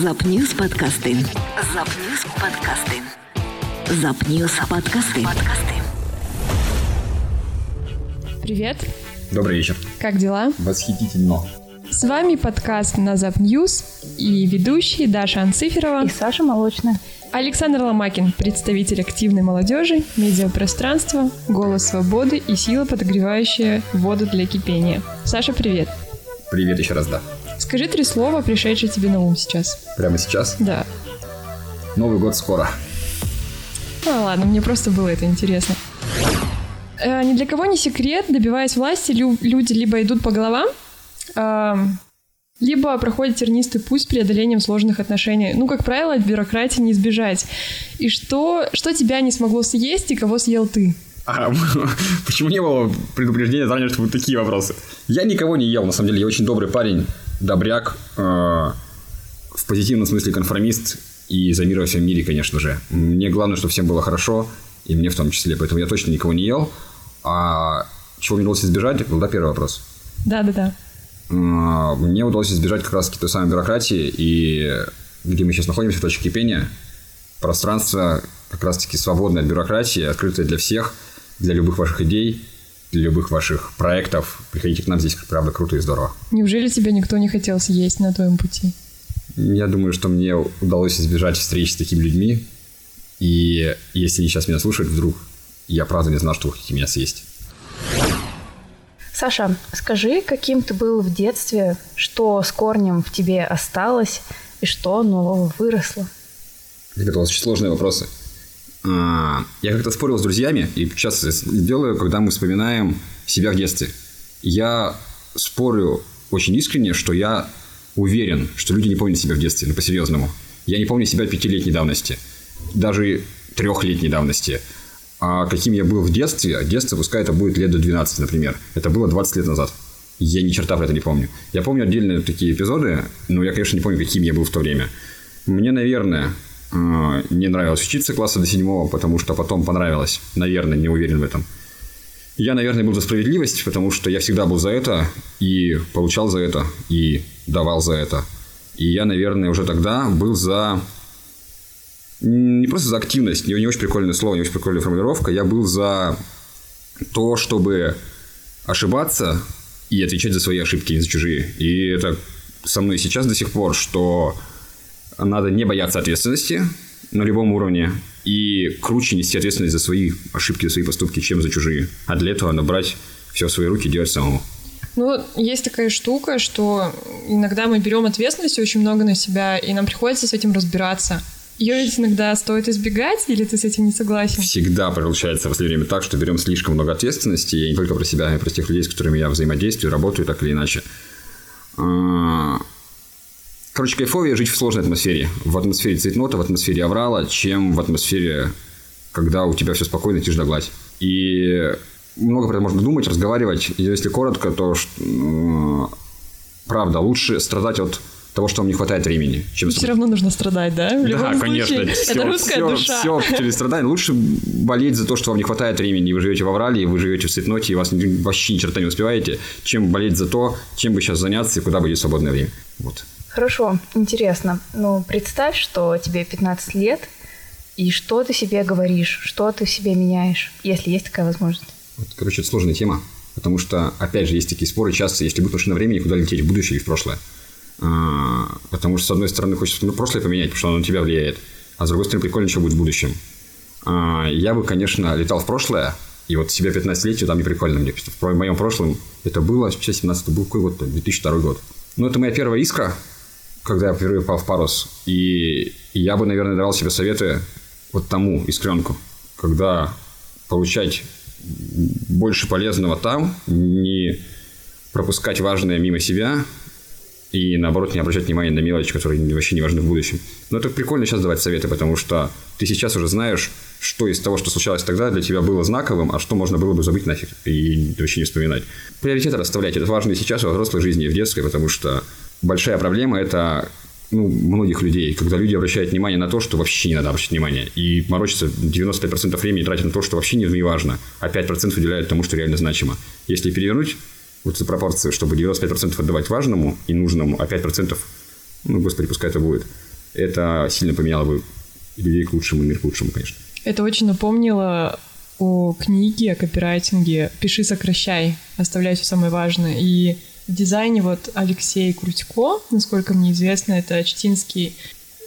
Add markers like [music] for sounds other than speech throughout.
Запньюз подкасти. Запньюз подкасти. Запньюз подкасти. Подкасти. Привет, Добрый вечер. как дела? Восхитительно. С вами подкаст на Запньюз и ведущие Даша Анциферова, И Саша Молочная. Александр Ломакин, представитель активной молодежи, медиапространства, голос свободы и сила, подогревающая воду для кипения. Саша, привет. Привет еще раз, да. Скажи три слова, пришедшие тебе на ум сейчас. Прямо сейчас. Да. Новый год скоро. А, ладно, мне просто было это интересно. Э, ни для кого не секрет, добиваясь власти, лю- люди либо идут по головам, ам, либо проходят тернистый путь с преодолением сложных отношений. Ну, как правило, от бюрократии не избежать. И что, что тебя не смогло съесть и кого съел ты? А, [laughs] почему не было предупреждения заранее, что будут такие вопросы? Я никого не ел, на самом деле. Я очень добрый парень, добряк, э, в позитивном смысле конформист и за мир во всем мире, конечно же. Мне главное, чтобы всем было хорошо, и мне в том числе. Поэтому я точно никого не ел. А чего мне удалось избежать? Был, да, первый вопрос. Да-да-да. А, Мне удалось избежать как раз-таки той самой бюрократии, и где мы сейчас находимся, в точке кипения, пространство как раз-таки свободное от бюрократии, открытое для всех, для любых ваших идей, любых ваших проектов. Приходите к нам, здесь правда круто и здорово. Неужели тебя никто не хотел съесть на твоем пути? Я думаю, что мне удалось избежать встреч с такими людьми, и если они сейчас меня слушают вдруг, я правда не знал, что вы хотите меня съесть. Саша, скажи, каким ты был в детстве, что с корнем в тебе осталось и что нового выросло? Это очень сложные вопросы. А, Я как-то спорил с друзьями, и сейчас делаю, когда мы вспоминаем себя в детстве. Я спорю очень искренне, что я уверен, что люди не помнят себя в детстве, ну, по-серьезному. Я не помню себя пятилетней давности, даже трехлетней давности. А каким я был в детстве, детство, пускай это будет лет до 12, например. Это было 20 лет назад. Я ни черта про это не помню. Я помню отдельные такие эпизоды, но я, конечно, не помню, каким я был в то время. Мне, наверное, не нравилось учиться класса до седьмого, потому что потом понравилось. Наверное, не уверен в этом. Я, наверное, был за справедливость, потому что я всегда был за это и получал за это, и давал за это. И я, наверное, уже тогда был за... Не просто за активность, не, не очень прикольное слово, не очень прикольная формулировка. Я был за то, чтобы ошибаться и отвечать за свои ошибки, не за чужие. И это со мной сейчас до сих пор, что надо не бояться ответственности на любом уровне и круче нести ответственность за свои ошибки, за свои поступки, чем за чужие. А для этого надо брать все в свои руки и делать самому. Ну, есть такая штука, что иногда мы берем ответственности очень много на себя, и нам приходится с этим разбираться. Ее ведь иногда стоит избегать, или ты с этим не согласен? Всегда получается в последнее время так, что берем слишком много ответственности, и не только про себя, а и про тех людей, с которыми я взаимодействую, работаю так или иначе. Короче, кайфовее жить в сложной атмосфере. В атмосфере цветнота, в атмосфере аврала, чем в атмосфере, когда у тебя все спокойно, тишь да гладь. И много про это можно думать, разговаривать. И если коротко, то правда, лучше страдать от того, что вам не хватает времени, чем Все равно нужно страдать, да? В любом да, конечно. случае. Все, это русская все, душа. все через страдания. Лучше болеть за то, что вам не хватает времени, и вы живете в аврале, и вы живете в цветноте, и вас вообще ни черта не успеваете, чем болеть за то, чем бы сейчас заняться и куда будет свободное время. Вот. Хорошо, интересно. Ну, представь, что тебе 15 лет, и что ты себе говоришь, что ты в себе меняешь, если есть такая возможность. Короче, это сложная тема, потому что, опять же, есть такие споры часто, если будет машина времени, куда лететь, в будущее или в прошлое. А, Потому что, с одной стороны, хочется ну, прошлое поменять, потому что оно на тебя влияет, а с другой стороны, прикольно, что будет в будущем. А, Я бы, конечно, летал в прошлое, и вот себя 15-летию там не прикольно мне. В моем прошлом это было, сейчас 17 был какой год, 2002 год. Ну, это моя первая искра, когда я впервые попал в парус. И я бы, наверное, давал себе советы вот тому искренку, когда получать больше полезного там, не пропускать важное мимо себя и, наоборот, не обращать внимания на мелочи, которые вообще не важны в будущем. Но это прикольно сейчас давать советы, потому что ты сейчас уже знаешь, что из того, что случалось тогда, для тебя было знаковым, а что можно было бы забыть нафиг и вообще не вспоминать. Приоритеты расставлять. Это важно и сейчас, и во взрослой жизни, и в детской, потому что большая проблема – это ну, многих людей, когда люди обращают внимание на то, что вообще не надо обращать внимание, и морочатся 95% времени тратят на то, что вообще не, важно, а 5% уделяют тому, что реально значимо. Если перевернуть вот эту пропорцию, чтобы 95% отдавать важному и нужному, а 5%, ну, господи, пускай это будет, это сильно поменяло бы людей к лучшему, мир к лучшему, конечно. Это очень напомнило о книге, о копирайтинге «Пиши, сокращай», оставляй все самое важное. И в дизайне вот Алексей Крутько, насколько мне известно, это чтинский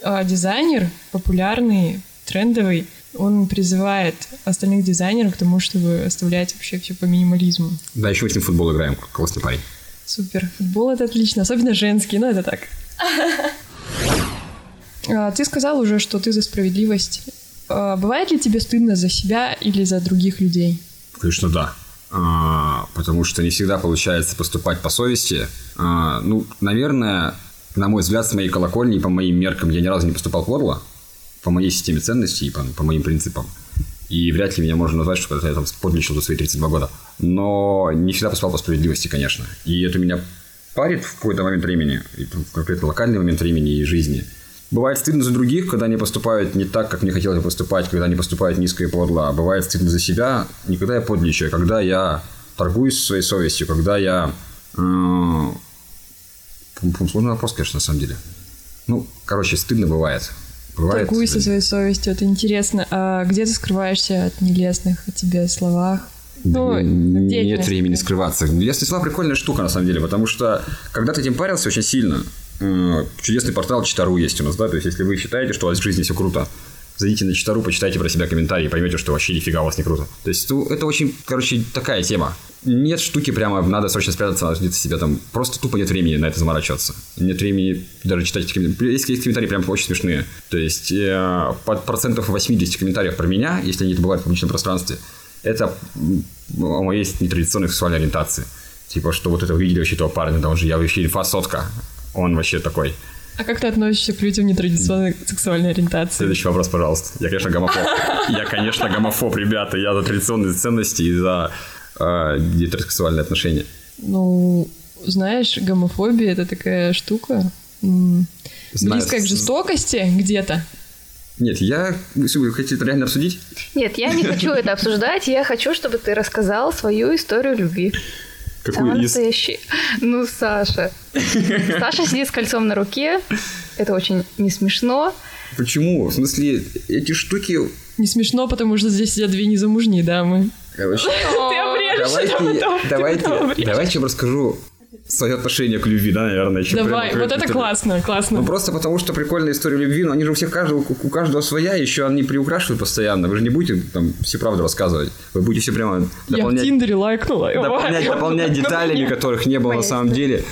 э, дизайнер, популярный, трендовый. Он призывает остальных дизайнеров к тому, чтобы оставлять вообще все по минимализму. Да, еще мы с ним в футбол играем, классный парень. Супер. Футбол это отлично, особенно женский, но это так. [laughs] А, ты сказал уже, что ты за справедливость. А, бывает ли тебе стыдно за себя или за других людей? Конечно, да. А, потому что не всегда получается поступать по совести. Ну, наверное, на мой взгляд, с моей колокольни, по моим меркам, я ни разу не поступал подло, по моей системе ценностей и по, по моим принципам. И вряд ли меня можно назвать, что я там подлечил до своих 32 года. Но не всегда поступал по справедливости, конечно. И это меня парит в какой-то момент времени, в конкретно локальный момент времени и жизни – Бывает стыдно за других, когда они поступают не так, как мне хотелось бы поступать, когда они поступают низко и подло. А бывает стыдно за себя, не когда я подличаю, а когда я торгуюсь своей совестью, когда я... Э, сложный вопрос, конечно, на самом деле. Ну, короче, стыдно бывает. бывает Торгуюсь со своей совестью, это интересно. А где ты скрываешься от нелестных о тебе словах? Ну, нет времени скрываться. Нелестные слова прикольная штука, на самом деле, потому что когда ты этим парился очень сильно, чудесный портал Читару есть у нас, да, то есть если вы считаете, что у вас в жизни все круто, зайдите на Читару, почитайте про себя комментарии поймете, что вообще нифига у вас не круто. То есть ну, это очень, короче, такая тема. Нет штуки прямо, надо срочно спрятаться, надо где-то себя там, просто тупо нет времени на это заморачиваться. Нет времени даже читать эти комментарии. Есть, есть комментарии прям очень смешные. То есть э, под процентов 80 комментариев про меня, если они это бывают в публичном пространстве, это о моей нетрадиционной сексуальной ориентации. Типа, что вот это увидели вообще этого парня, да он же, я вообще инфа сотка он вообще такой. А как ты относишься к людям нетрадиционной сексуальной ориентации? Следующий вопрос, пожалуйста. Я, конечно, гомофоб. Я, конечно, гомофоб, ребята. Я за традиционные ценности и за э, гетеросексуальные отношения. Ну, знаешь, гомофобия — это такая штука, близкая к жестокости где-то. Нет, я... Вы хотите это реально обсудить? Нет, я не хочу это обсуждать. Я хочу, чтобы ты рассказал свою историю любви. Какую Самый из... настоящий. Ну, Саша. [laughs] Саша сидит с кольцом на руке. Это очень не смешно. Почему? В смысле, эти штуки... Не смешно, потому что здесь сидят две незамужние дамы. Короче, Ты обрежешь давайте, давайте, давайте я вам расскажу свое отношение к любви, да, наверное. Еще Давай, вот это классно, классно. Ну, просто потому, что прикольная история любви, но они же у всех каждого, у каждого своя, еще они приукрашивают постоянно. Вы же не будете там все правду рассказывать. Вы будете все прямо дополнять... Я в Тиндере лайкнула. Дополнять, дополнять [laughs] деталями, которых не было на самом деле.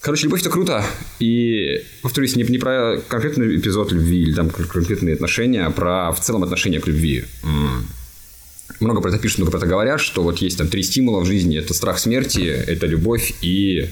Короче, любовь это круто. И, повторюсь, не, не про конкретный эпизод любви или там конкретные отношения, а про в целом отношение к любви много про это пишут, много про это говорят, что вот есть там три стимула в жизни. Это страх смерти, это любовь и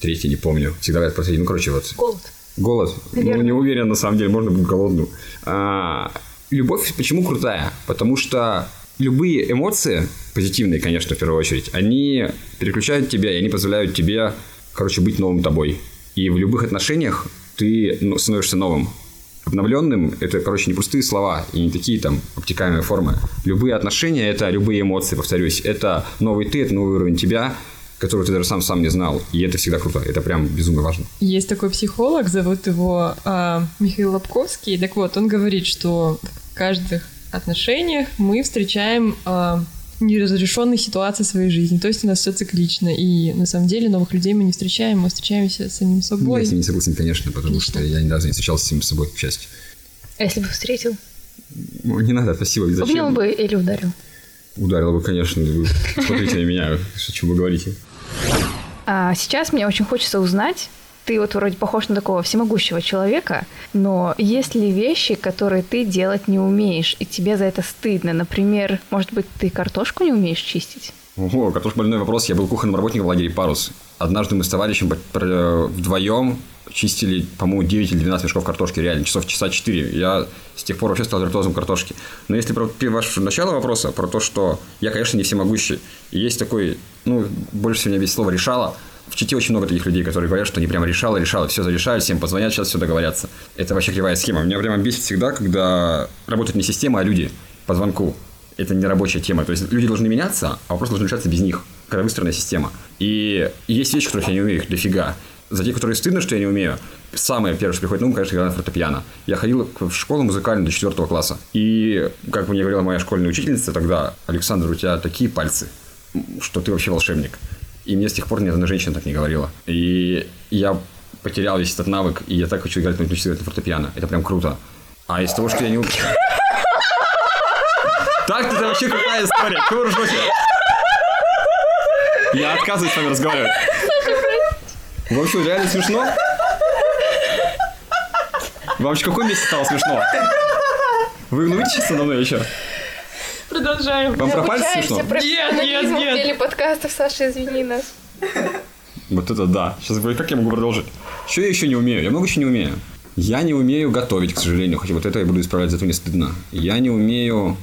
третий, не помню. Всегда говорят про третий. Ну, короче, вот. Голод. Голод. Наверное. Ну, не уверен, на самом деле, можно быть голодным. А, любовь почему крутая? Потому что любые эмоции, позитивные, конечно, в первую очередь, они переключают тебя, и они позволяют тебе, короче, быть новым тобой. И в любых отношениях ты ну, становишься новым обновленным это, короче, не пустые слова и не такие там обтекаемые формы. Любые отношения – это любые эмоции, повторюсь. Это новый ты, это новый уровень тебя, который ты даже сам сам не знал. И это всегда круто. Это прям безумно важно. Есть такой психолог, зовут его э, Михаил Лобковский. Так вот, он говорит, что в каждых отношениях мы встречаем э, неразрешенных ситуаций в своей жизни. То есть у нас все циклично. И на самом деле новых людей мы не встречаем, мы встречаемся с самим собой. Я с ним не согласен, конечно, потому Отлично. что я ни разу не встречался с самим собой, к счастью. А если бы встретил? Ну, не надо, спасибо. Зачем? Обнял бы или ударил? Ударил бы, конечно. Вы смотрите на меня, о чем вы говорите. А сейчас мне очень хочется узнать, ты вот вроде похож на такого всемогущего человека, но есть ли вещи, которые ты делать не умеешь, и тебе за это стыдно? Например, может быть, ты картошку не умеешь чистить? Ого, картошка больной вопрос. Я был кухонным работником в лагере «Парус». Однажды мы с товарищем вдвоем чистили, по-моему, 9 или 12 мешков картошки, реально, часов часа 4. Я с тех пор вообще стал виртуозом картошки. Но если про ваше начало вопроса, про то, что я, конечно, не всемогущий, есть такой, ну, больше всего меня бесит слово «решала», в Чите очень много таких людей, которые говорят, что они прямо решало, решало, все зарешают, всем позвонят, сейчас все договорятся. Это вообще кривая схема. Меня прямо бесит всегда, когда работает не система, а люди по звонку. Это не рабочая тема. То есть люди должны меняться, а вопрос должен решаться без них, когда выстроена система. И есть вещи, которых я не умею, их дофига. За те, которые стыдно, что я не умею, самое первое, что приходит на ум, конечно, игра на фортепиано. Я ходил в школу музыкальную до четвертого класса. И, как мне говорила моя школьная учительница тогда, Александр, у тебя такие пальцы, что ты вообще волшебник. И мне с тех пор ни одна женщина так не говорила. И я потерял весь этот навык, и я так хочу играть, на фортепиано. Это прям круто. А из того, что я не. [laughs] Так это вообще какая история? Чего ржете? Я отказываюсь с вами разговаривать. В общем, реально смешно. Вам в каком месте стало смешно? Вы улыбитесь надо мной еще? Продолжаем. Вам про пальцы смешно? профессионализму Нет, нет, в нет. деле подкастов. Саша, извини нас. Вот это да. Сейчас говорю, как я могу продолжить? Что я еще не умею? Я много чего не умею. Я не умею готовить, к сожалению. Хотя вот это я буду исправлять, зато не стыдно. Я не умею...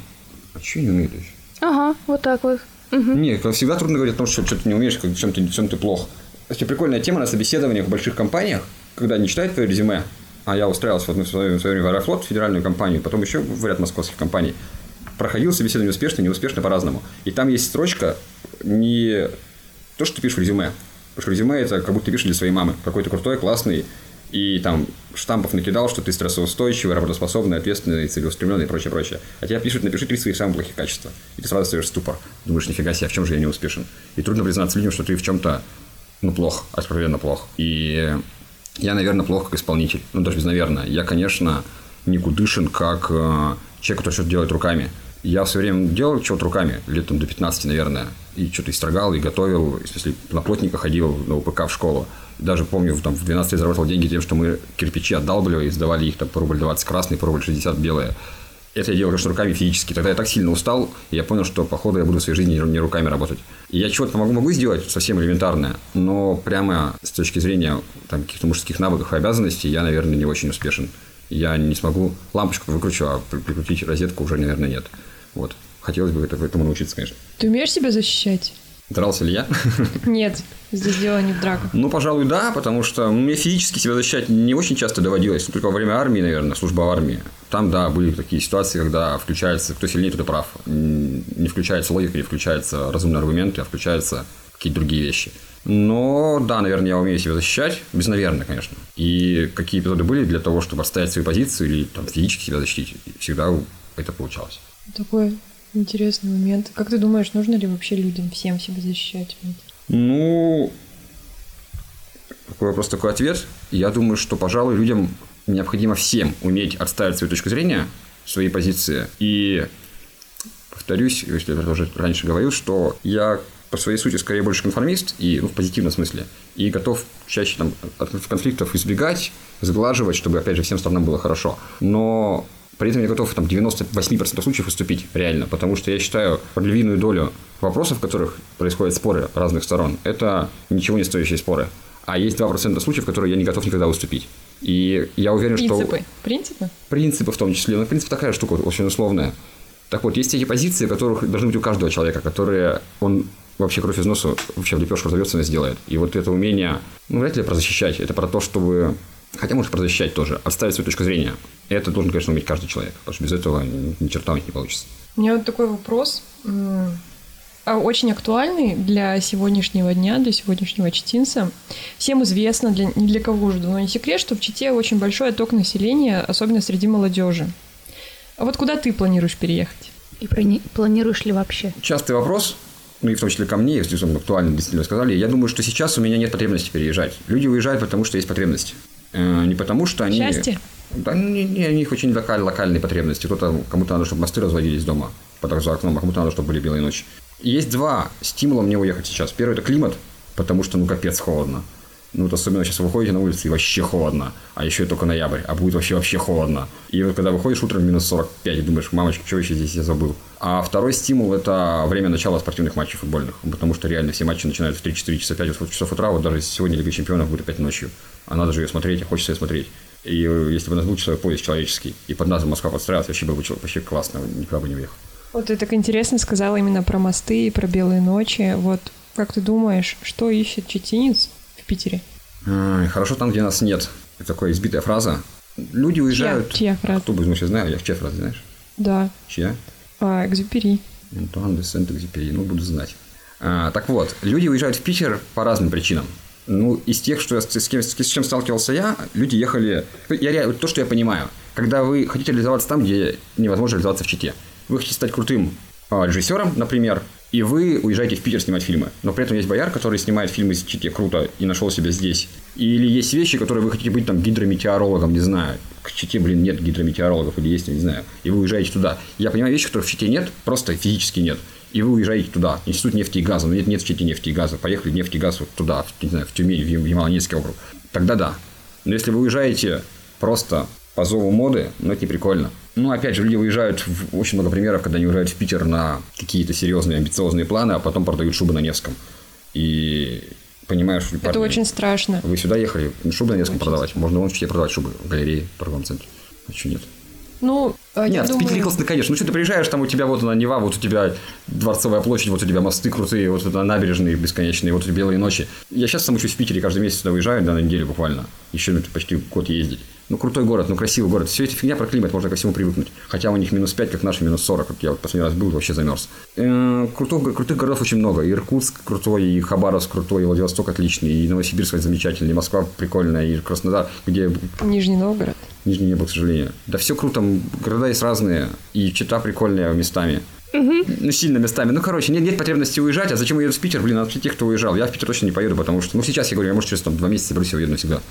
А что я не умею еще? Ага, вот так вот. Не, как всегда трудно говорить о том, что, что ты не умеешь, как, чем, ты, чем ты плох. Кстати, прикольная тема на собеседованиях в больших компаниях, когда они читают твое резюме, а я устраивался в одну в свое время в Аэрофлот, в федеральную компанию, потом еще в ряд московских компаний. Проходил собеседование успешно, неуспешно по-разному. И там есть строчка не то, что ты пишешь в резюме. Потому что резюме это как будто ты пишешь для своей мамы. Какой то крутой, классный, и там штампов накидал, что ты стрессоустойчивый, работоспособный, ответственный, целеустремленный и прочее, прочее. А тебя пишут, напиши три своих самых плохих качества. И ты сразу остаешь в ступор. Думаешь, нифига себе, а в чем же я не успешен? И трудно признаться людям, что ты в чем-то, ну, плох, откровенно плох. И я, наверное, плох как исполнитель. Ну, даже без наверное. Я, конечно, никудышен как э, человек, который что-то делает руками. Я в свое время делал что-то руками, лет там до 15, наверное. И что-то и строгал, и готовил, в смысле, на плотника ходил на УПК в школу. Даже помню, там, в 12 лет заработал деньги тем, что мы кирпичи отдалбливали и сдавали их там по рубль 20 красные, по рубль 60 белые. Это я делал, конечно, руками физически. Тогда я так сильно устал, и я понял, что, походу, я буду в своей жизни не руками работать. И я чего-то могу, могу сделать совсем элементарное, но прямо с точки зрения там, каких-то мужских навыков и обязанностей я, наверное, не очень успешен. Я не смогу лампочку выкручу, а при- прикрутить розетку уже, наверное, нет. Вот. Хотелось бы это- этому научиться, конечно. Ты умеешь себя защищать? Дрался ли я? [laughs] Нет, здесь дело не в драках. Ну, пожалуй, да, потому что мне физически себя защищать не очень часто доводилось. Только во время армии, наверное, служба в армии. Там, да, были такие ситуации, когда включается, кто сильнее, тот и прав. Не включается логика, не включаются разумные аргументы, а включаются какие-то другие вещи. Но, да, наверное, я умею себя защищать. Без наверное, конечно. И какие эпизоды были для того, чтобы отстоять свою позицию или там, физически себя защитить. Всегда это получалось. Такой интересный момент. Как ты думаешь, нужно ли вообще людям всем себя защищать? Ну, такой вопрос, такой ответ. Я думаю, что, пожалуй, людям необходимо всем уметь отставить свою точку зрения, свои позиции. И повторюсь, если я уже раньше говорил, что я по своей сути скорее больше конформист, и ну, в позитивном смысле, и готов чаще там, от конфликтов избегать, сглаживать, чтобы, опять же, всем сторонам было хорошо. Но при этом я готов там, в 98% случаев уступить реально, потому что я считаю львиную долю вопросов, в которых происходят споры разных сторон, это ничего не стоящие споры. А есть 2% случаев, которые я не готов никогда уступить. И я уверен, что... Принципы. Принципы? Принципы в том числе. Ну, принцип такая штука очень условная. Так вот, есть эти позиции, которых должны быть у каждого человека, которые он вообще кровь из носа, вообще в лепешку разовьется и сделает. И вот это умение, ну, вряд ли про защищать. Это про то, чтобы... Хотя, может, про защищать тоже. Отставить свою точку зрения. Это должен, конечно, уметь каждый человек. Потому что без этого ни, черта у них не получится. У меня вот такой вопрос. а, Очень актуальный для сегодняшнего дня, для сегодняшнего читинца. Всем известно, для, ни для кого уже давно не секрет, что в Чите очень большой отток населения, особенно среди молодежи. А вот куда ты планируешь переехать? И прони- планируешь ли вообще? Частый вопрос, ну и в том числе ко мне, если он актуально действительно сказали, я думаю, что сейчас у меня нет потребности переезжать. Люди уезжают, потому что есть потребность. Э, Не потому, что они... Счастье? Да, не, не, у них очень локаль, локальные потребности. Кто-то, кому-то надо, чтобы мосты разводились дома под за окном, а кому-то надо, чтобы были белые ночи. И есть два стимула мне уехать сейчас. Первый – это климат, потому что, ну, капец холодно. Ну, вот особенно сейчас вы выходите на улицу, и вообще холодно. А еще и только ноябрь, а будет вообще вообще холодно. И вот когда выходишь утром минус 45, и думаешь, мамочка, что еще здесь я забыл. А второй стимул – это время начала спортивных матчей футбольных. Потому что реально все матчи начинают в 3-4 часа 5 часов утра. Вот даже сегодня Лига Чемпионов будет опять ночью. А надо же ее смотреть, а хочется ее смотреть. И э, если бы у нас был часовой пояс человеческий, и под нас Москва подстраивалась, вообще было бы вообще классно, никуда бы не уехал. Вот ты так интересно сказала именно про мосты и про белые ночи. Вот как ты думаешь, что ищет читинец в Питере? Хорошо там, где нас нет. Это такая избитая фраза. Люди уезжают... чья фраза? Кто бы, ну, я знаю, я в чья фраза, знаешь? Да, Чья? а, Экзюпери. Антуан де Сент-Экзюпери, ну, буду знать. А, так вот, люди уезжают в Питер по разным причинам. Ну, из тех, что я, с, кем, с чем сталкивался я, люди ехали... Я, то, что я понимаю. Когда вы хотите реализоваться там, где невозможно реализоваться в Чите. Вы хотите стать крутым а, режиссером, например, и вы уезжаете в Питер снимать фильмы. Но при этом есть бояр, который снимает фильмы из Чите круто и нашел себя здесь. Или есть вещи, которые вы хотите быть там гидрометеорологом, не знаю. К Чите, блин, нет гидрометеорологов или есть, не знаю. И вы уезжаете туда. Я понимаю вещи, которых в Чите нет, просто физически нет. И вы уезжаете туда. Институт нефти и газа. Но нет, нет в Чите нефти и газа. Поехали нефть и газ вот туда, в, не знаю, в Тюмень, в Ямало-Ненецкий округ. Тогда да. Но если вы уезжаете просто по зову моды, но это не прикольно. Ну, опять же, люди выезжают, в, очень много примеров, когда они уезжают в Питер на какие-то серьезные, амбициозные планы, а потом продают шубы на Невском. И понимаешь, что Это очень страшно. Вы сюда ехали шубы на Невском очень продавать. Можно вон в Чите продавать шубы в галерее, в торговом центре. А что нет? Ну, а, Нет, в Питере классно, конечно. Ну что, ты приезжаешь, там у тебя вот она Нева, вот у тебя Дворцовая площадь, вот у тебя мосты крутые, вот это набережные бесконечные, вот эти белые ночи. Я сейчас сам учусь в Питере, каждый месяц сюда выезжаю, да, на неделю буквально. Еще ну, почти год ездить. Ну, крутой город, ну, красивый город. Все эти фигня про климат, можно ко всему привыкнуть. Хотя у них минус 5, как наши минус 40. Как я вот последний раз был, вообще замерз. Э, крутых, крутых городов очень много. И Иркутск крутой, и Хабаровск крутой, и Владивосток отличный, и Новосибирск замечательный, и Москва прикольная, и Краснодар, где... Нижний Новгород. Нижний не был, к сожалению. Да все круто, города есть разные, и Чита прикольная местами. Угу. Ну, сильно местами. Ну, короче, нет, нет потребности уезжать. А зачем я еду в Питер? Блин, надо тех, кто уезжал. Я в Питер точно не поеду, потому что... Ну, сейчас я говорю, я, может, через там, два месяца соберусь и уеду навсегда.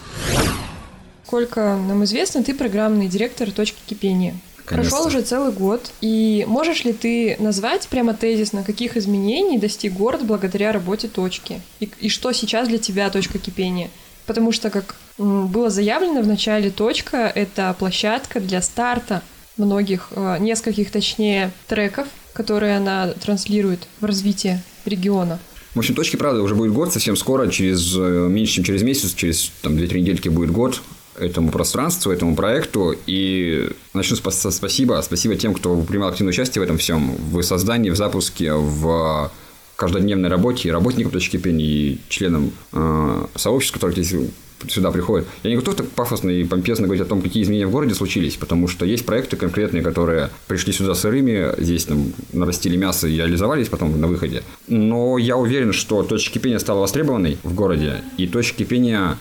Сколько нам известно, ты программный директор «Точки кипения». Конечно. Прошел уже целый год, и можешь ли ты назвать прямо тезисно, каких изменений достиг город благодаря работе точки? И, и что сейчас для тебя точка кипения? Потому что, как было заявлено в начале, точка — это площадка для старта многих, э, нескольких точнее, треков, которые она транслирует в развитие региона. В общем, точки, правда, уже будет год совсем скоро, через э, меньше, чем через месяц, через там, 2-3 недельки будет год этому пространству, этому проекту. И начну с спасибо. Спасибо тем, кто принимал активное участие в этом всем, в создании, в запуске, в каждодневной работе, и работникам точки пени, и членам э, сообщества, которые здесь сюда приходят. Я не готов так пафосно и помпезно говорить о том, какие изменения в городе случились, потому что есть проекты конкретные, которые пришли сюда сырыми, здесь там нарастили мясо и реализовались потом на выходе. Но я уверен, что точка кипения стала востребованной в городе, и точка кипения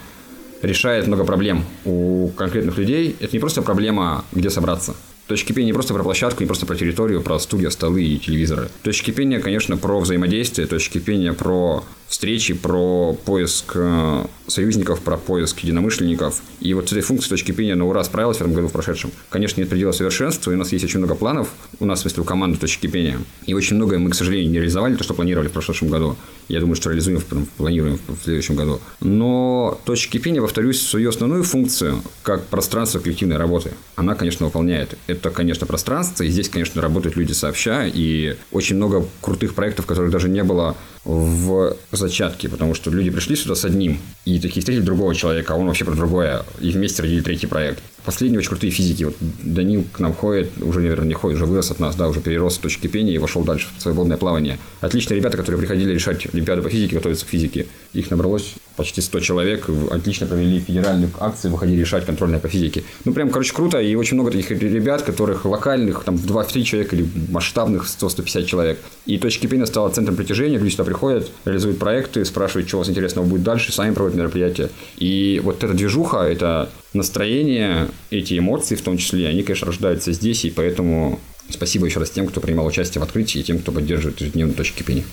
решает много проблем у конкретных людей. Это не просто проблема, где собраться. Точка кипения не просто про площадку, не просто про территорию, про студию, столы и телевизоры. Точка кипения, конечно, про взаимодействие, точка кипения про встречи, про поиск э, союзников, про поиск единомышленников. И вот с этой функцией точки кипения на ура справилась в этом году, в прошедшем. Конечно, нет предела совершенства, и у нас есть очень много планов, у нас, в смысле, у команды точки кипения. И очень многое мы, к сожалению, не реализовали, то, что планировали в прошедшем году. Я думаю, что реализуем, планируем в следующем году. Но точка кипения, повторюсь, свою основную функцию, как пространство коллективной работы, она, конечно, выполняет. Это, конечно, пространство, и здесь, конечно, работают люди сообща, и очень много крутых проектов, которых даже не было в зачатке, потому что люди пришли сюда с одним, и такие встретили другого человека, а он вообще про другое, и вместе родили третий проект. Последние очень крутые физики. Вот Данил к нам ходит, уже, наверное, не ходит, уже вырос от нас, да, уже перерос с точки пения и вошел дальше в свободное плавание. Отличные ребята, которые приходили решать Олимпиаду по физике, готовиться к физике. Их набралось почти 100 человек, отлично провели федеральные акции, выходили решать контрольные по физике. Ну, прям, короче, круто, и очень много таких ребят, которых локальных, там, в 2-3 человека или масштабных 100-150 человек. И точки пения стала центром притяжения, люди сюда приходят, реализуют проекты, спрашивают, что у вас интересного будет дальше, сами проводят мероприятия. И вот эта движуха, это настроение, эти эмоции в том числе, они, конечно, рождаются здесь, и поэтому спасибо еще раз тем, кто принимал участие в открытии, и тем, кто поддерживает ежедневные точки кипения.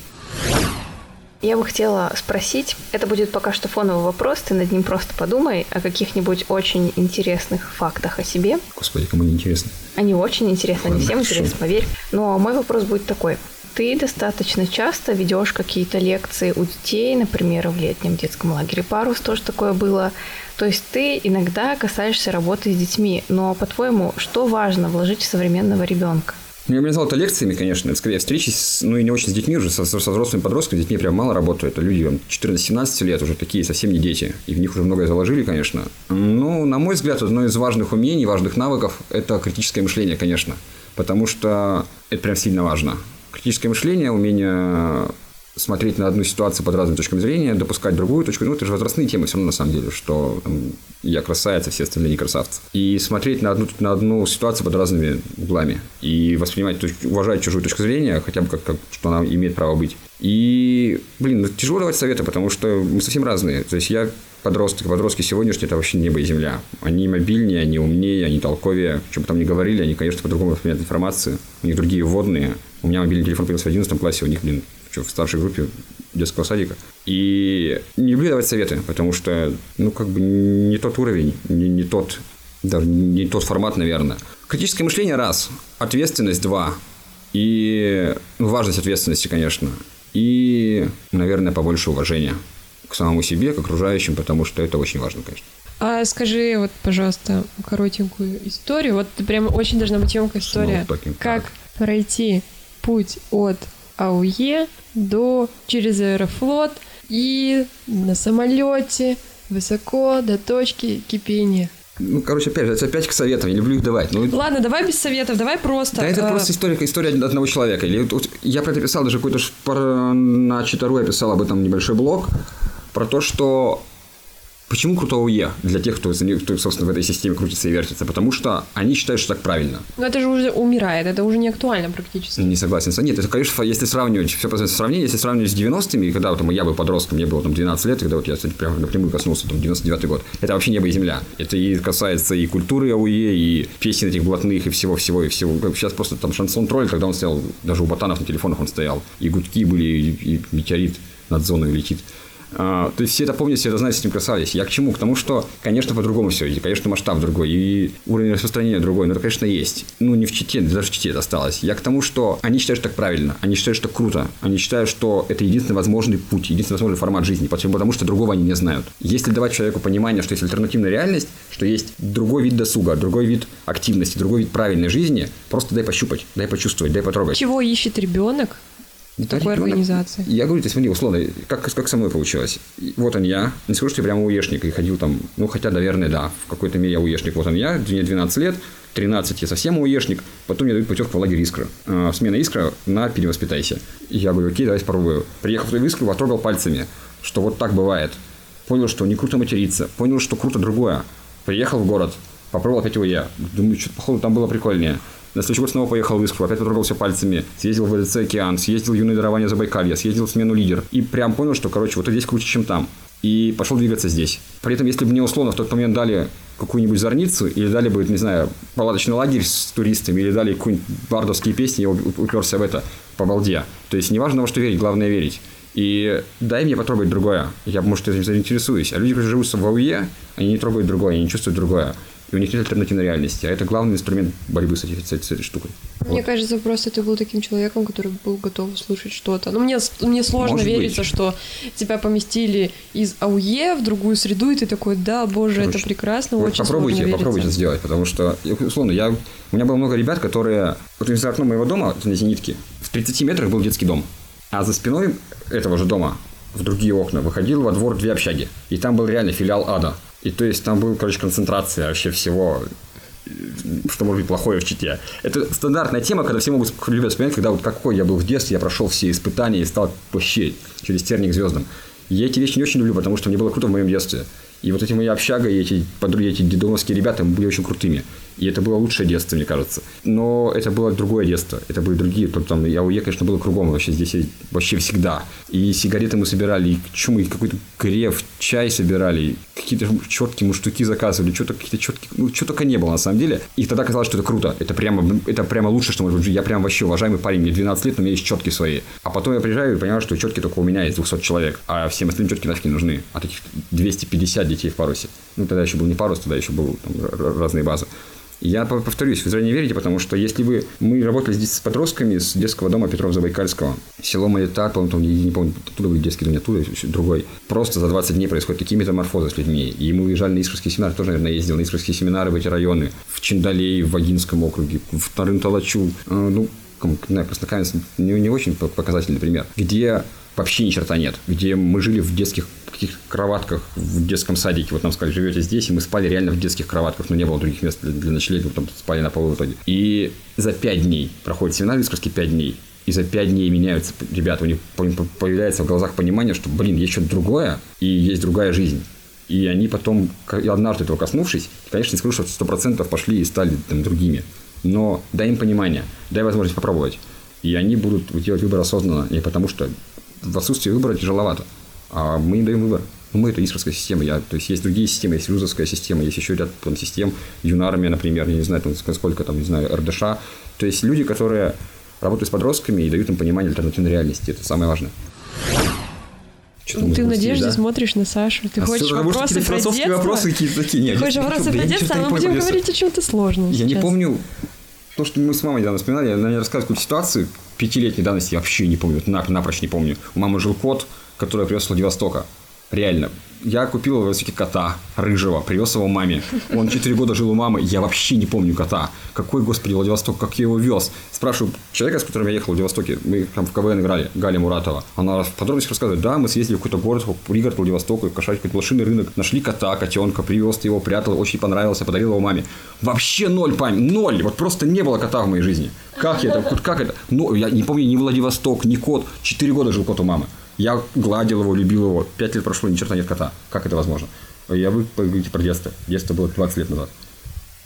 Я бы хотела спросить, это будет пока что фоновый вопрос, ты над ним просто подумай о каких-нибудь очень интересных фактах о себе. Господи, кому не интересно? Они очень интересны, они всем интересны, поверь. Но мой вопрос будет такой. Ты достаточно часто ведешь какие-то лекции у детей, например, в летнем детском лагере «Парус» тоже такое было. То есть ты иногда касаешься работы с детьми, но, по-твоему, что важно вложить в современного ребенка? Ну, я назвал это лекциями, конечно. Это скорее встречи, с, ну и не очень с детьми уже, со, со взрослыми подростками. Детьми прям мало работают. Это люди 14-17 лет уже такие совсем не дети. И в них уже многое заложили, конечно. Ну, на мой взгляд, одно из важных умений, важных навыков – это критическое мышление, конечно. Потому что это прям сильно важно. Критическое мышление, умение смотреть на одну ситуацию под разными точками зрения, допускать другую точку. Ну, это же возрастные темы все равно на самом деле, что там, я красавица, все остальные не красавцы. И смотреть на одну, на одну ситуацию под разными углами. И воспринимать, уважать чужую точку зрения, хотя бы как, как что она имеет право быть. И, блин, ну, тяжело давать советы, потому что мы совсем разные. То есть я подросток, подростки сегодняшние – это вообще небо и земля. Они мобильнее, они умнее, они толковее. Что бы там ни говорили, они, конечно, по-другому воспринимают информацию. У них другие вводные. У меня мобильный телефон появился в 11 классе, у них, блин, что, в старшей группе детского садика. И не люблю давать советы, потому что, ну, как бы не тот уровень, не, не тот, даже не тот формат, наверное. Критическое мышление – раз, ответственность – два, и ну, важность ответственности, конечно, и, наверное, побольше уважения к самому себе, к окружающим, потому что это очень важно, конечно. А скажи вот, пожалуйста, коротенькую историю. Вот прям очень должна быть емкая история. Как пройти путь от АУЕ до через Аэрофлот и на самолете высоко до точки кипения. Ну, короче, опять же, это опять к советам, я люблю их давать. Ну, Ладно, давай без советов, давай просто. Да, это э... просто история, история одного человека. Или, я про это писал, даже какой-то на Читару я писал об этом небольшой блог, про то, что Почему круто ОЕ для тех, кто, кто, собственно, в этой системе крутится и вертится? Потому что они считают, что так правильно. Но это же уже умирает, это уже не актуально практически. Не согласен. Нет, это, конечно, если сравнивать, все просто сравнение, если сравнивать с 90-ми, когда вот, я был подростком, мне было там 12 лет, когда вот я, кстати, прям напрямую коснулся, там, 99-й год, это вообще небо и земля. Это и касается и культуры АУЕ, и песен этих блатных, и всего-всего, и всего. Сейчас просто там шансон тролль, когда он стоял, даже у ботанов на телефонах он стоял, и гудки были, и, и метеорит над зоной летит. А, то есть все это помнят, все это знают, с этим красавец. Я к чему? К тому, что, конечно, по-другому все. И, конечно, масштаб другой, и уровень распространения другой. Но это, конечно, есть. Ну, не в Чите, даже в Чите это осталось. Я к тому, что они считают, что так правильно. Они считают, что круто. Они считают, что это единственный возможный путь, единственный возможный формат жизни. Потому что другого они не знают. Если давать человеку понимание, что есть альтернативная реальность, что есть другой вид досуга, другой вид активности, другой вид правильной жизни, просто дай пощупать, дай почувствовать, дай потрогать. Чего ищет ребенок? Такой организации. Я говорю, ты смотри, условно, как, как со мной получилось. Вот он я, не скажу, что я прямо уешник и ходил там, ну, хотя, наверное, да, в какой-то мере я уешник. Вот он я, мне 12 лет, 13 я совсем уешник, потом мне дают путевку в лагерь Искра. Э, смена Искра на перевоспитайся. И я говорю, окей, давайте попробую. Приехал в Искру, потрогал пальцами, что вот так бывает. Понял, что не круто материться, понял, что круто другое. Приехал в город, попробовал опять его я. Думаю, что походу там было прикольнее. На следующий год снова поехал в Искру, опять потрогался пальцами, съездил в ВДЦ «Океан», съездил в юное дарование Забайкалья, съездил в смену лидер. И прям понял, что, короче, вот здесь круче, чем там. И пошел двигаться здесь. При этом, если бы мне условно в тот момент дали какую-нибудь зорницу, или дали бы, не знаю, палаточный лагерь с туристами, или дали какие-нибудь бардовские песни, я уперся в это по балде. То есть, неважно, во что верить, главное верить. И дай мне потрогать другое. Я, может, этим заинтересуюсь. А люди, которые живут в АУЕ, они не трогают другое, они не чувствуют другое и у них нет альтернативной реальности. А это главный инструмент борьбы с, этой, с этой штукой. Мне вот. кажется, просто ты был таким человеком, который был готов слушать что-то. Ну, мне, мне сложно Может вериться, быть. что тебя поместили из АУЕ в другую среду, и ты такой, да, боже, Короче, это прекрасно, вот очень попробуйте, попробуйте сделать, потому что, условно, я, у меня было много ребят, которые, вот за окном моего дома, на Зенитке, в 30 метрах был детский дом, а за спиной этого же дома в другие окна выходил во двор две общаги. И там был реально филиал ада. И то есть там была, короче, концентрация вообще всего, что может быть плохое в чите. Это стандартная тема, когда все могут любят вспоминать, когда вот какой я был в детстве, я прошел все испытания и стал вообще через терник звездам. Я эти вещи не очень люблю, потому что мне было круто в моем детстве. И вот эти мои общага и эти подруги, эти дедомовские ребята были очень крутыми. И это было лучшее детство, мне кажется. Но это было другое детство. Это были другие. Там, я АУЕ, конечно, было кругом вообще здесь вообще всегда. И сигареты мы собирали, и что мы какой-то греф, чай собирали, какие-то четкие муштуки заказывали, что-то какие-то четкие, ну, что только не было на самом деле. И тогда казалось, что это круто. Это прямо, это прямо лучше, что может быть. Я прям вообще уважаемый парень, мне 12 лет, но у меня есть четки свои. А потом я приезжаю и понимаю, что четки только у меня есть 200 человек, а всем остальным четки нафиг не нужны. А таких 250 детей в парусе. Ну, тогда еще был не парус, тогда еще был там, разные базы. Я повторюсь, вы зря не верите, потому что если бы мы работали здесь с подростками с детского дома Петров Забайкальского, село Малитар, по-моему, там, не помню, оттуда были детский дом, оттуда, другой. Просто за 20 дней происходят такие метаморфозы с людьми. И мы уезжали на Искровские семинары, тоже, наверное, ездил на Искровские семинары в эти районы, в Чиндалей, в Вагинском округе, в Тарынталачу, э, ну, не, не очень показательный пример, где вообще ни черта нет, где мы жили в детских каких кроватках в детском садике. Вот нам сказали, живете здесь, и мы спали реально в детских кроватках, но не было других мест для, для ночлега, там спали на полу в итоге. И за пять дней проходит семинар в Искорске пять дней. И за пять дней меняются ребята, у них появляется в глазах понимание, что, блин, есть что-то другое, и есть другая жизнь. И они потом, однажды этого коснувшись, конечно, не скажу, что сто процентов пошли и стали там, другими. Но дай им понимание, дай возможность попробовать. И они будут делать выбор осознанно, не потому что в отсутствии выбора тяжеловато. А мы им даем выбор. Ну, мы это исровская система. Я, то есть есть другие системы, есть Люзовская система, есть еще ряд там, систем, Юнармия, например, я не знаю, там, сколько там, не знаю, РДШ. То есть люди, которые работают с подростками и дают им понимание альтернативной реальности. Это самое важное. Что ты в надежде да? смотришь на Сашу. Ты а хочешь что, вопросы про детство? вопросы какие-то такие. Нет, хочешь вопросы про детство, а мы будем говорить о чем-то сложном Я сейчас. не помню то, что мы с мамой недавно вспоминали, я наверное, рассказываю какую-то ситуацию пятилетней давности, я вообще не помню, напрочь не помню. У мамы жил кот, который привез с Владивостока. Реально я купил в все кота рыжего, привез его маме. Он 4 года жил у мамы, я вообще не помню кота. Какой, господи, Владивосток, как я его вез? Спрашиваю человека, с которым я ехал в Владивостоке, мы там в КВН играли, Галя Муратова. Она в подробностях рассказывает, да, мы съездили в какой-то город, в пригород Владивостока, в какой-то блошиный рынок, нашли кота, котенка, привез его, прятал, очень понравился, подарил его маме. Вообще ноль память, ноль, вот просто не было кота в моей жизни. Как я это, как это? Ну, я не помню ни Владивосток, ни кот. Четыре года жил кот у мамы. Я гладил его, любил его. Пять лет прошло, ни черта нет кота. Как это возможно? Я вы поговорите про детство. Детство было 20 лет назад.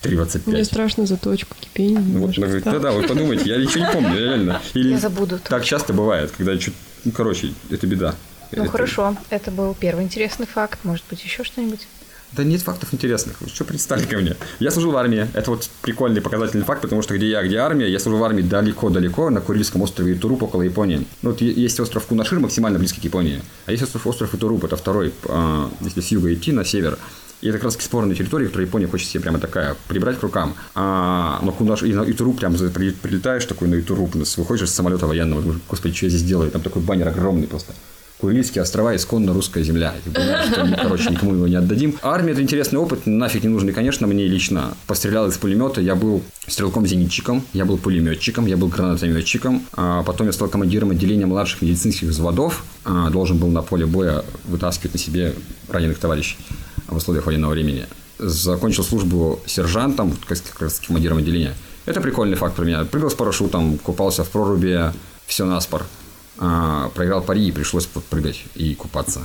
25. Мне страшно за точку кипения. Вот, ну, да, да, вы подумайте, я ничего не помню, реально. Или я забуду. Так часто бывает, когда чуть... Ну, короче, это беда. Ну, это... хорошо. Это был первый интересный факт. Может быть, еще что-нибудь? Да нет фактов интересных. Что представили ко мне? Я служил в армии. Это вот прикольный показательный факт, потому что где я, где армия, я служил в армии далеко-далеко, на Курильском острове Итуруп, около Японии. Ну, вот есть остров Кунашир, максимально близкий к Японии. А есть остров, остров Итуруп, это второй, а, если с юга идти, на север. И это как раз спорная территория, которую Япония хочет себе прямо такая прибрать к рукам. А на Кунаш и на Итуруп прям прилетаешь такой на Итуруп, выходишь с самолета военного, господи, что я здесь делаю? Там такой баннер огромный просто. Курильские острова исконно русская земля. Что, короче, никому его не отдадим. Армия – это интересный опыт, нафиг не нужный, конечно, мне лично. Пострелял из пулемета, я был стрелком-зенитчиком, я был пулеметчиком, я был гранатометчиком. А потом я стал командиром отделения младших медицинских взводов. А, должен был на поле боя вытаскивать на себе раненых товарищей в условиях военного времени. Закончил службу сержантом, как раз командиром отделения. Это прикольный факт про меня. Прыгал с парашютом, купался в проруби, все на спор а, проиграл пари и пришлось подпрыгать и купаться.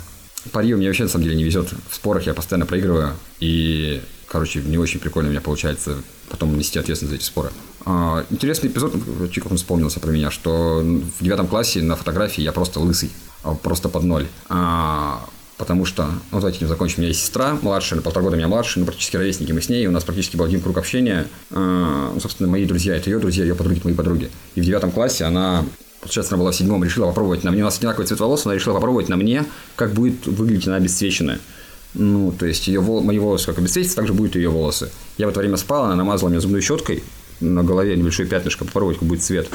Пари у меня вообще на самом деле не везет. В спорах я постоянно проигрываю. И, короче, не очень прикольно у меня получается потом нести ответственность за эти споры. А, интересный эпизод, Чиков вспомнился про меня, что в девятом классе на фотографии я просто лысый, а, просто под ноль. Потому что, ну, давайте не закончим. У меня есть сестра младшая, на полтора года меня младше, ну, практически ровесники мы с ней, у нас практически был один круг общения. Ну, собственно, мои друзья – это ее друзья, ее подруги – это мои подруги. И в девятом классе она Получается, она была в седьмом, решила попробовать на мне. У нас одинаковый цвет волос, она решила попробовать на мне, как будет выглядеть она обесцвеченная. Ну, то есть, ее, мои волосы как обесцветятся, так же будут ее волосы. Я в это время спал, она намазала меня зубной щеткой на голове небольшое пятнышко, попробовать, какой будет цвет.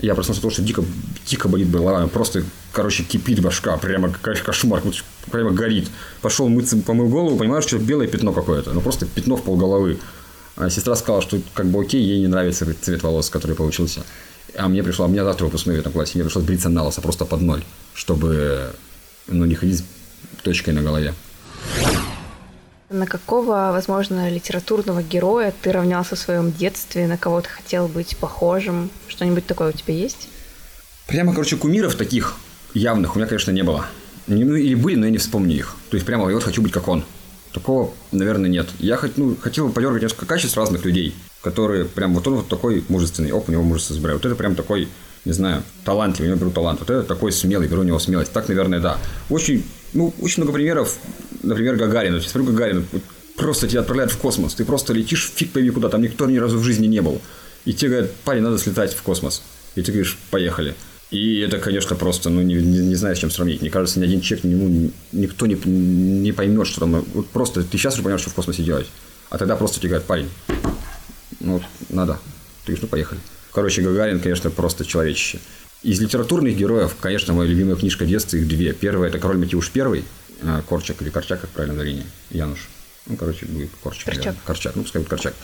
Я проснулся от что дико, дико болит голова, просто, короче, кипит башка, прямо кошмар, прямо горит. Пошел мыться, помыл голову, понимаешь, что белое пятно какое-то, ну просто пятно в пол головы. А сестра сказала, что как бы окей, ей не нравится цвет волос, который получился. А мне пришло, а мне завтра выпускной в этом классе, мне пришлось бриться на лысо просто под ноль, чтобы ну, не ходить с точкой на голове. На какого, возможно, литературного героя ты равнялся в своем детстве, на кого ты хотел быть похожим? Что-нибудь такое у тебя есть? Прямо, короче, кумиров таких явных у меня, конечно, не было. Ну, или были, но я не вспомню их. То есть, прямо я вот хочу быть как он. Такого, наверное, нет. Я ну, хотел подергать несколько качеств разных людей который прям вот он вот такой мужественный, оп, у него мужество забираю. Вот это прям такой, не знаю, талантливый, у него беру талант. Вот это такой смелый, беру у него смелость. Так, наверное, да. Очень, ну, очень много примеров. Например, Гагарин. Вот, смотрю, Гагарин просто тебя отправляют в космос. Ты просто летишь фиг пойми куда, там никто ни разу в жизни не был. И тебе говорят, парень, надо слетать в космос. И ты говоришь, поехали. И это, конечно, просто, ну, не, не, не знаю, с чем сравнить. Мне кажется, ни один человек, ему никто не, не поймет, что там... Вот просто ты сейчас уже понимаешь, что в космосе делать. А тогда просто тебе говорят, парень, ну, надо. Ты говоришь, ну, поехали. Короче, Гагарин, конечно, просто человечище. Из литературных героев, конечно, моя любимая книжка детства, их две. Первая – это «Король Матиуш I», а, Корчак или Корчак, как правильно ударение, Януш. Ну, короче, будет Корчак. Корчак. Корчак, ну, пускай будет Корчак.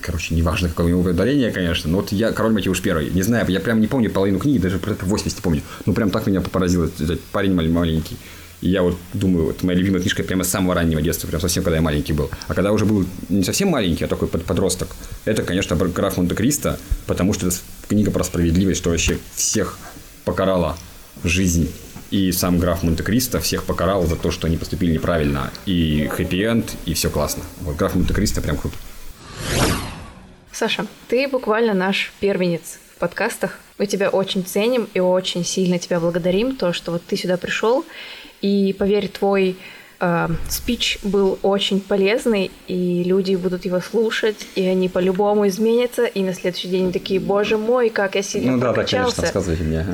Короче, неважно, какое у него ударение, конечно, но вот я «Король Матиуш I», не знаю, я прям не помню половину книги, даже про 80 помню. Ну, прям так меня поразило, этот парень маленький. Я вот думаю, вот моя любимая книжка прямо с самого раннего детства, прям совсем, когда я маленький был. А когда уже был не совсем маленький, а такой подросток, это, конечно, граф Монте-Кристо, потому что это книга про справедливость, что вообще всех покарала жизнь и сам граф Монте-Кристо всех покарал за то, что они поступили неправильно. И хэппи-энд, и все классно. Вот граф Монте-Кристо прям круто. Саша, ты буквально наш первенец в подкастах. Мы тебя очень ценим и очень сильно тебя благодарим, то, что вот ты сюда пришел. И поверь, твой э, спич был очень полезный, и люди будут его слушать, и они по-любому изменятся, и на следующий день такие, боже мой, как я сильно Ну да, так, прокачался». конечно, рассказывайте мне.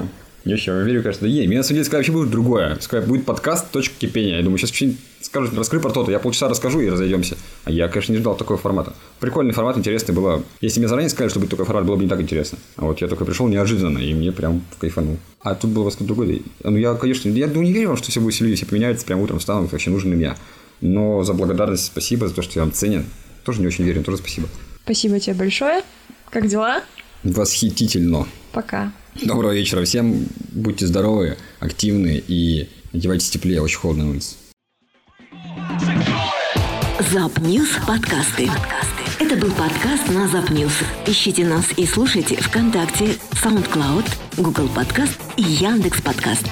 Я верю, конечно, да не. Мне на самом деле вообще будет другое. Сказали, будет подкаст «Точка кипения». Я думаю, сейчас что-нибудь скажут, раскрой про то-то. Я полчаса расскажу и разойдемся. А я, конечно, не ждал такого формата. Прикольный формат, интересный было. Если мне заранее сказали, что будет такой формат, было бы не так интересно. А вот я только пришел неожиданно, и мне прям кайфанул. А тут был вас другой. Ну, я, конечно, я ну, не верю вам, что все будет люди, все поменяются, прям утром встанут, вообще нужен ли я. Но за благодарность спасибо, за то, что я вам ценен. Тоже не очень верю, тоже спасибо. Спасибо тебе большое. Как дела? Восхитительно. Пока. Доброго вечера всем. Будьте здоровы, активны и одевайтесь теплее. Очень холодно на улице. Запньюз подкасты. Это был подкаст на Запньюз. Ищите нас и слушайте ВКонтакте, SoundCloud, Google Подкаст и Яндекс Подкаст.